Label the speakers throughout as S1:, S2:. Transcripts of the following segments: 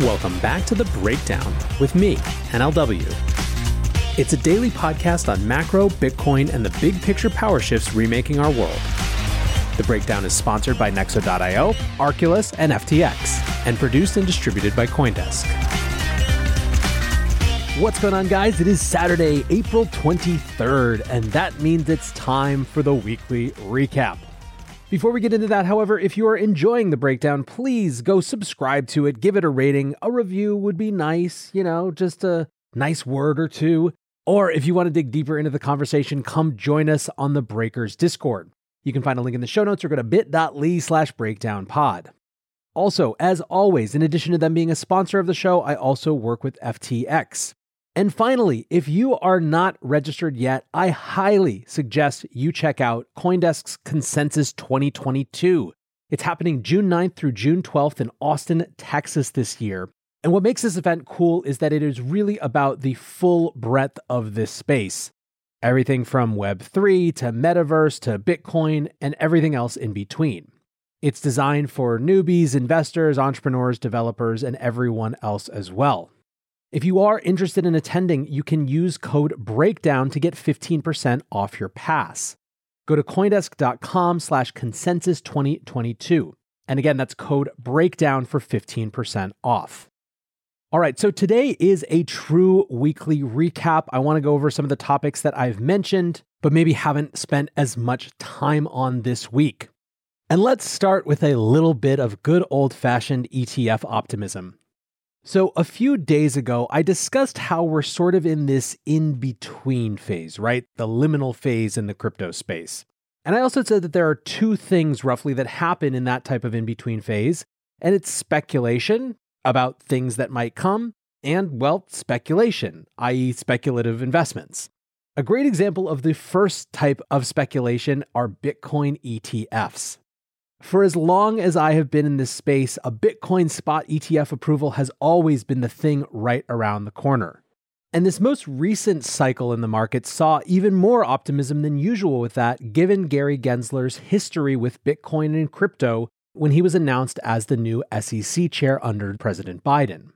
S1: Welcome back to The Breakdown with me, NLW. It's a daily podcast on macro, Bitcoin, and the big picture power shifts remaking our world. The Breakdown is sponsored by Nexo.io, Arculus, and FTX, and produced and distributed by Coindesk. What's going on, guys? It is Saturday, April 23rd, and that means it's time for the weekly recap. Before we get into that, however, if you are enjoying the breakdown, please go subscribe to it, give it a rating. A review would be nice, you know, just a nice word or two. Or if you want to dig deeper into the conversation, come join us on the Breakers Discord. You can find a link in the show notes or go to bit.ly slash breakdown pod. Also, as always, in addition to them being a sponsor of the show, I also work with FTX. And finally, if you are not registered yet, I highly suggest you check out Coindesk's Consensus 2022. It's happening June 9th through June 12th in Austin, Texas this year. And what makes this event cool is that it is really about the full breadth of this space. Everything from Web3 to Metaverse to Bitcoin and everything else in between. It's designed for newbies, investors, entrepreneurs, developers, and everyone else as well. If you are interested in attending, you can use code BREAKDOWN to get 15% off your pass. Go to coindesk.com slash consensus 2022. And again, that's code BREAKDOWN for 15% off. All right, so today is a true weekly recap. I want to go over some of the topics that I've mentioned, but maybe haven't spent as much time on this week. And let's start with a little bit of good old fashioned ETF optimism. So, a few days ago, I discussed how we're sort of in this in between phase, right? The liminal phase in the crypto space. And I also said that there are two things roughly that happen in that type of in between phase, and it's speculation about things that might come, and, well, speculation, i.e., speculative investments. A great example of the first type of speculation are Bitcoin ETFs. For as long as I have been in this space, a Bitcoin spot ETF approval has always been the thing right around the corner. And this most recent cycle in the market saw even more optimism than usual with that, given Gary Gensler's history with Bitcoin and crypto when he was announced as the new SEC chair under President Biden.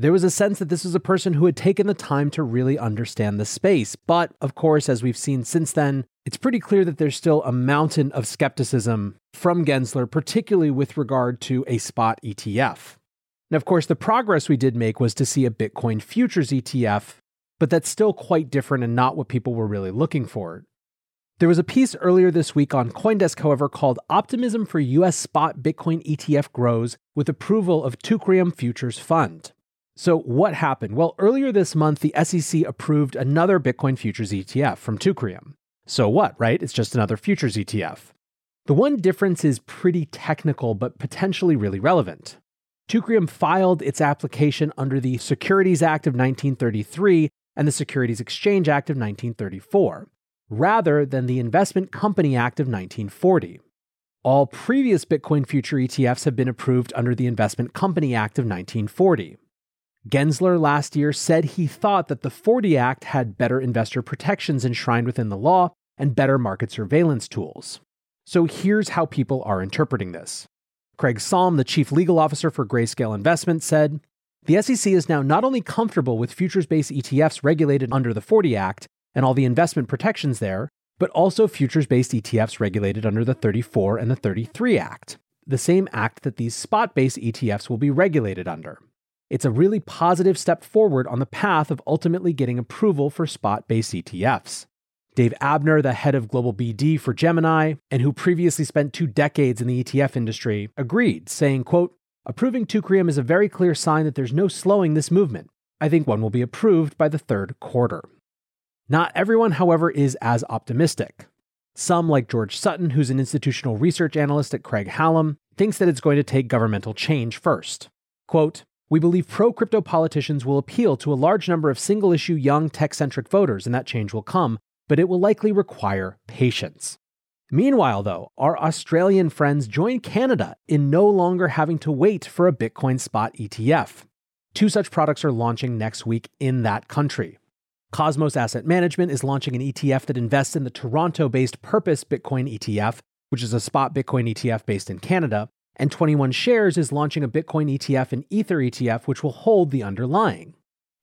S1: There was a sense that this was a person who had taken the time to really understand the space. But of course, as we've seen since then, it's pretty clear that there's still a mountain of skepticism from Gensler, particularly with regard to a spot ETF. Now, of course, the progress we did make was to see a Bitcoin futures ETF, but that's still quite different and not what people were really looking for. There was a piece earlier this week on Coindesk, however, called Optimism for US Spot Bitcoin ETF Grows with Approval of Teucrium Futures Fund. So, what happened? Well, earlier this month, the SEC approved another Bitcoin futures ETF from Teucrium. So, what, right? It's just another futures ETF. The one difference is pretty technical, but potentially really relevant. Teucrium filed its application under the Securities Act of 1933 and the Securities Exchange Act of 1934, rather than the Investment Company Act of 1940. All previous Bitcoin future ETFs have been approved under the Investment Company Act of 1940. Gensler last year said he thought that the 40 Act had better investor protections enshrined within the law and better market surveillance tools. So here's how people are interpreting this. Craig Salm, the chief legal officer for Grayscale Investments, said The SEC is now not only comfortable with futures based ETFs regulated under the 40 Act and all the investment protections there, but also futures based ETFs regulated under the 34 and the 33 Act, the same act that these spot based ETFs will be regulated under. It's a really positive step forward on the path of ultimately getting approval for spot based ETFs. Dave Abner, the head of global BD for Gemini, and who previously spent two decades in the ETF industry, agreed, saying, quote, Approving Teucrium is a very clear sign that there's no slowing this movement. I think one will be approved by the third quarter. Not everyone, however, is as optimistic. Some, like George Sutton, who's an institutional research analyst at Craig Hallum, thinks that it's going to take governmental change first. Quote, we believe pro crypto politicians will appeal to a large number of single issue young tech centric voters, and that change will come, but it will likely require patience. Meanwhile, though, our Australian friends join Canada in no longer having to wait for a Bitcoin spot ETF. Two such products are launching next week in that country. Cosmos Asset Management is launching an ETF that invests in the Toronto based Purpose Bitcoin ETF, which is a spot Bitcoin ETF based in Canada, And 21 Shares is launching a Bitcoin ETF and Ether ETF, which will hold the underlying.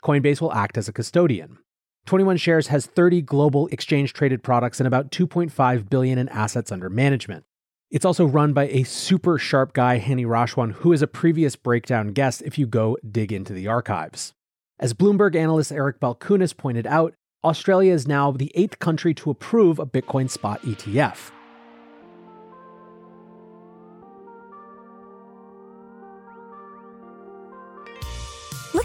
S1: Coinbase will act as a custodian. 21 Shares has 30 global exchange traded products and about 2.5 billion in assets under management. It's also run by a super sharp guy, Hany Rashwan, who is a previous breakdown guest if you go dig into the archives. As Bloomberg analyst Eric Balchunas pointed out, Australia is now the eighth country to approve a Bitcoin spot ETF.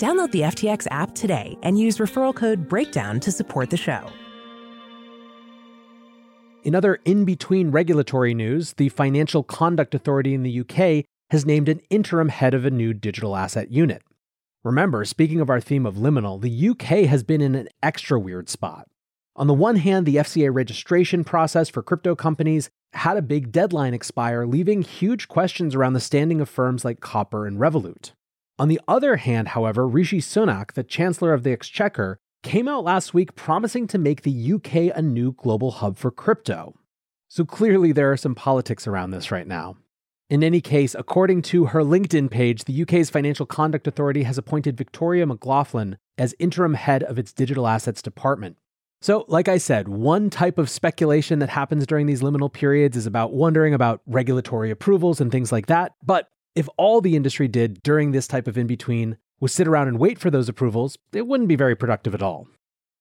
S2: Download the FTX app today and use referral code BREAKDOWN to support the show.
S1: In other in between regulatory news, the Financial Conduct Authority in the UK has named an interim head of a new digital asset unit. Remember, speaking of our theme of liminal, the UK has been in an extra weird spot. On the one hand, the FCA registration process for crypto companies had a big deadline expire, leaving huge questions around the standing of firms like Copper and Revolut. On the other hand, however, Rishi Sunak, the Chancellor of the Exchequer, came out last week promising to make the UK a new global hub for crypto. So clearly, there are some politics around this right now. In any case, according to her LinkedIn page, the UK's Financial Conduct Authority has appointed Victoria McLaughlin as interim head of its digital assets department. So, like I said, one type of speculation that happens during these liminal periods is about wondering about regulatory approvals and things like that. But if all the industry did during this type of in between was sit around and wait for those approvals, it wouldn't be very productive at all.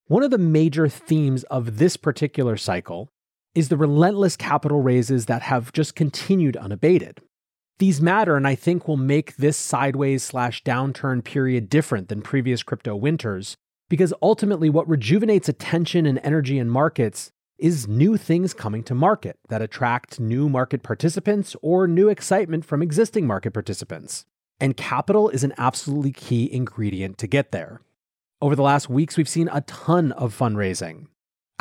S1: One of the major themes of this particular cycle is the relentless capital raises that have just continued unabated. These matter and I think will make this sideways slash downturn period different than previous crypto winters, because ultimately what rejuvenates attention and energy in markets is new things coming to market that attract new market participants or new excitement from existing market participants. And capital is an absolutely key ingredient to get there. Over the last weeks, we've seen a ton of fundraising.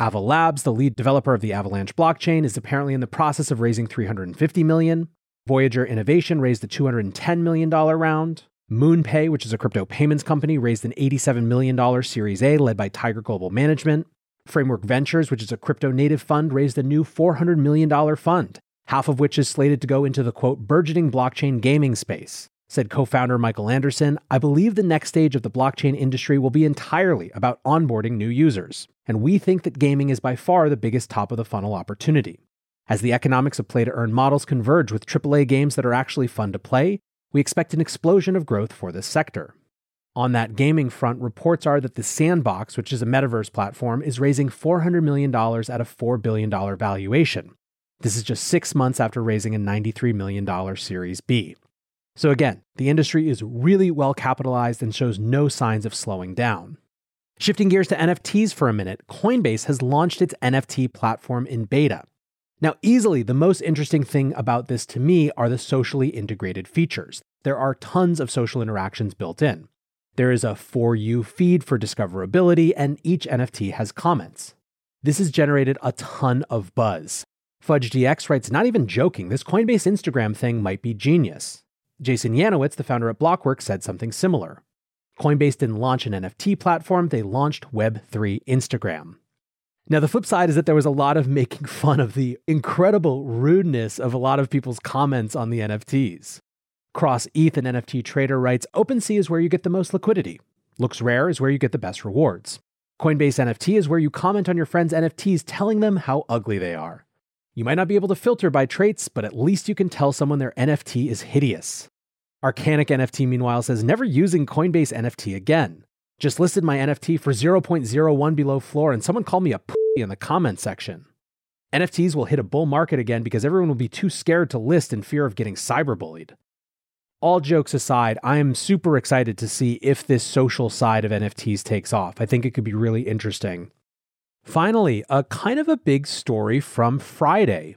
S1: Ava Labs, the lead developer of the Avalanche blockchain, is apparently in the process of raising 350 million. Voyager Innovation raised a $210 million round. MoonPay, which is a crypto payments company, raised an $87 million Series A led by Tiger Global Management. Framework Ventures, which is a crypto native fund, raised a new $400 million fund, half of which is slated to go into the quote, burgeoning blockchain gaming space. Said co founder Michael Anderson, I believe the next stage of the blockchain industry will be entirely about onboarding new users. And we think that gaming is by far the biggest top of the funnel opportunity. As the economics of play to earn models converge with AAA games that are actually fun to play, we expect an explosion of growth for this sector. On that gaming front, reports are that the Sandbox, which is a metaverse platform, is raising $400 million at a $4 billion valuation. This is just six months after raising a $93 million Series B. So, again, the industry is really well capitalized and shows no signs of slowing down. Shifting gears to NFTs for a minute, Coinbase has launched its NFT platform in beta. Now, easily the most interesting thing about this to me are the socially integrated features. There are tons of social interactions built in. There is a For You feed for discoverability, and each NFT has comments. This has generated a ton of buzz. FudgeDX writes, not even joking, this Coinbase Instagram thing might be genius. Jason Yanowitz, the founder at Blockworks, said something similar. Coinbase didn't launch an NFT platform, they launched Web3 Instagram. Now, the flip side is that there was a lot of making fun of the incredible rudeness of a lot of people's comments on the NFTs. Cross ETH and NFT Trader writes OpenSea is where you get the most liquidity. Looks Rare is where you get the best rewards. Coinbase NFT is where you comment on your friends' NFTs telling them how ugly they are. You might not be able to filter by traits, but at least you can tell someone their NFT is hideous. Arcanic NFT, meanwhile, says never using Coinbase NFT again. Just listed my NFT for 0.01 below floor, and someone called me a in the comment section. NFTs will hit a bull market again because everyone will be too scared to list in fear of getting cyberbullied. All jokes aside, I am super excited to see if this social side of NFTs takes off. I think it could be really interesting. Finally, a kind of a big story from Friday.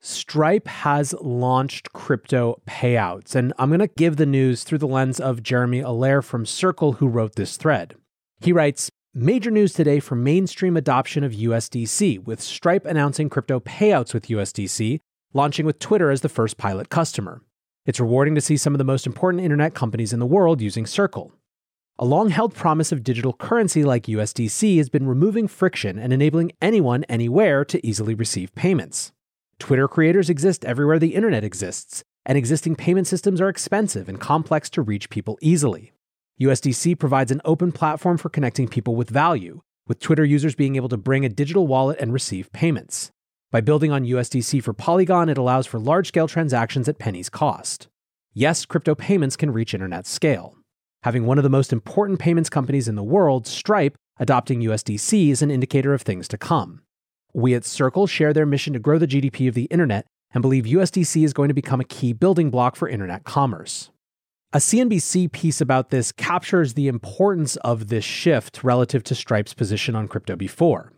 S1: Stripe has launched crypto payouts, and I'm going to give the news through the lens of Jeremy Allaire from Circle, who wrote this thread. He writes Major news today for mainstream adoption of USDC, with Stripe announcing crypto payouts with USDC, launching with Twitter as the first pilot customer. It's rewarding to see some of the most important internet companies in the world using Circle. A long held promise of digital currency like USDC has been removing friction and enabling anyone anywhere to easily receive payments. Twitter creators exist everywhere the internet exists, and existing payment systems are expensive and complex to reach people easily. USDC provides an open platform for connecting people with value, with Twitter users being able to bring a digital wallet and receive payments. By building on USDC for Polygon, it allows for large scale transactions at pennies cost. Yes, crypto payments can reach internet scale. Having one of the most important payments companies in the world, Stripe, adopting USDC is an indicator of things to come. We at Circle share their mission to grow the GDP of the internet and believe USDC is going to become a key building block for internet commerce. A CNBC piece about this captures the importance of this shift relative to Stripe's position on crypto before.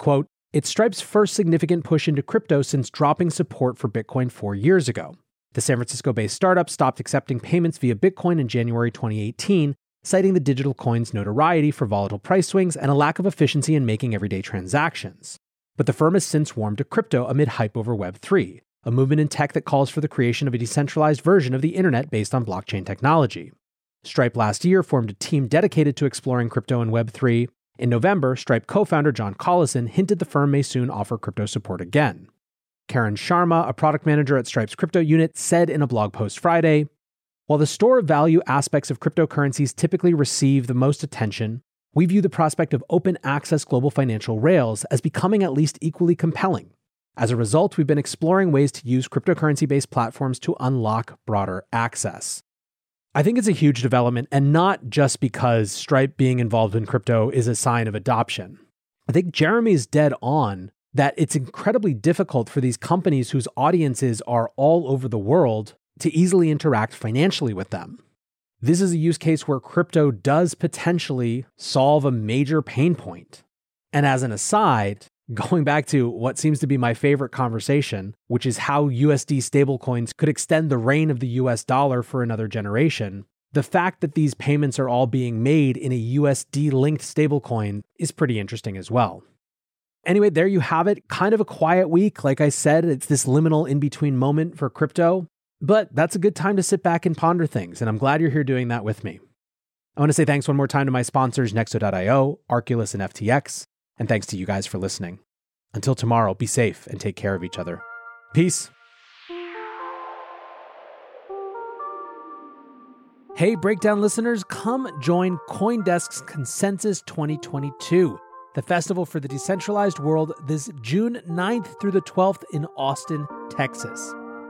S1: Quote, it's Stripe's first significant push into crypto since dropping support for Bitcoin four years ago. The San Francisco based startup stopped accepting payments via Bitcoin in January 2018, citing the digital coin's notoriety for volatile price swings and a lack of efficiency in making everyday transactions. But the firm has since warmed to crypto amid hype over Web3, a movement in tech that calls for the creation of a decentralized version of the internet based on blockchain technology. Stripe last year formed a team dedicated to exploring crypto and Web3. In November, Stripe co founder John Collison hinted the firm may soon offer crypto support again. Karan Sharma, a product manager at Stripe's crypto unit, said in a blog post Friday While the store of value aspects of cryptocurrencies typically receive the most attention, we view the prospect of open access global financial rails as becoming at least equally compelling. As a result, we've been exploring ways to use cryptocurrency based platforms to unlock broader access. I think it's a huge development, and not just because Stripe being involved in crypto is a sign of adoption. I think Jeremy's dead on that it's incredibly difficult for these companies whose audiences are all over the world to easily interact financially with them. This is a use case where crypto does potentially solve a major pain point. And as an aside, going back to what seems to be my favorite conversation, which is how USD stablecoins could extend the reign of the US dollar for another generation, the fact that these payments are all being made in a USD linked stablecoin is pretty interesting as well. Anyway, there you have it. Kind of a quiet week. Like I said, it's this liminal in between moment for crypto. But that's a good time to sit back and ponder things, and I'm glad you're here doing that with me. I want to say thanks one more time to my sponsors, Nexo.io, Arculus, and FTX, and thanks to you guys for listening. Until tomorrow, be safe and take care of each other. Peace. Hey, Breakdown listeners, come join Coindesk's Consensus 2022, the festival for the decentralized world, this June 9th through the 12th in Austin, Texas.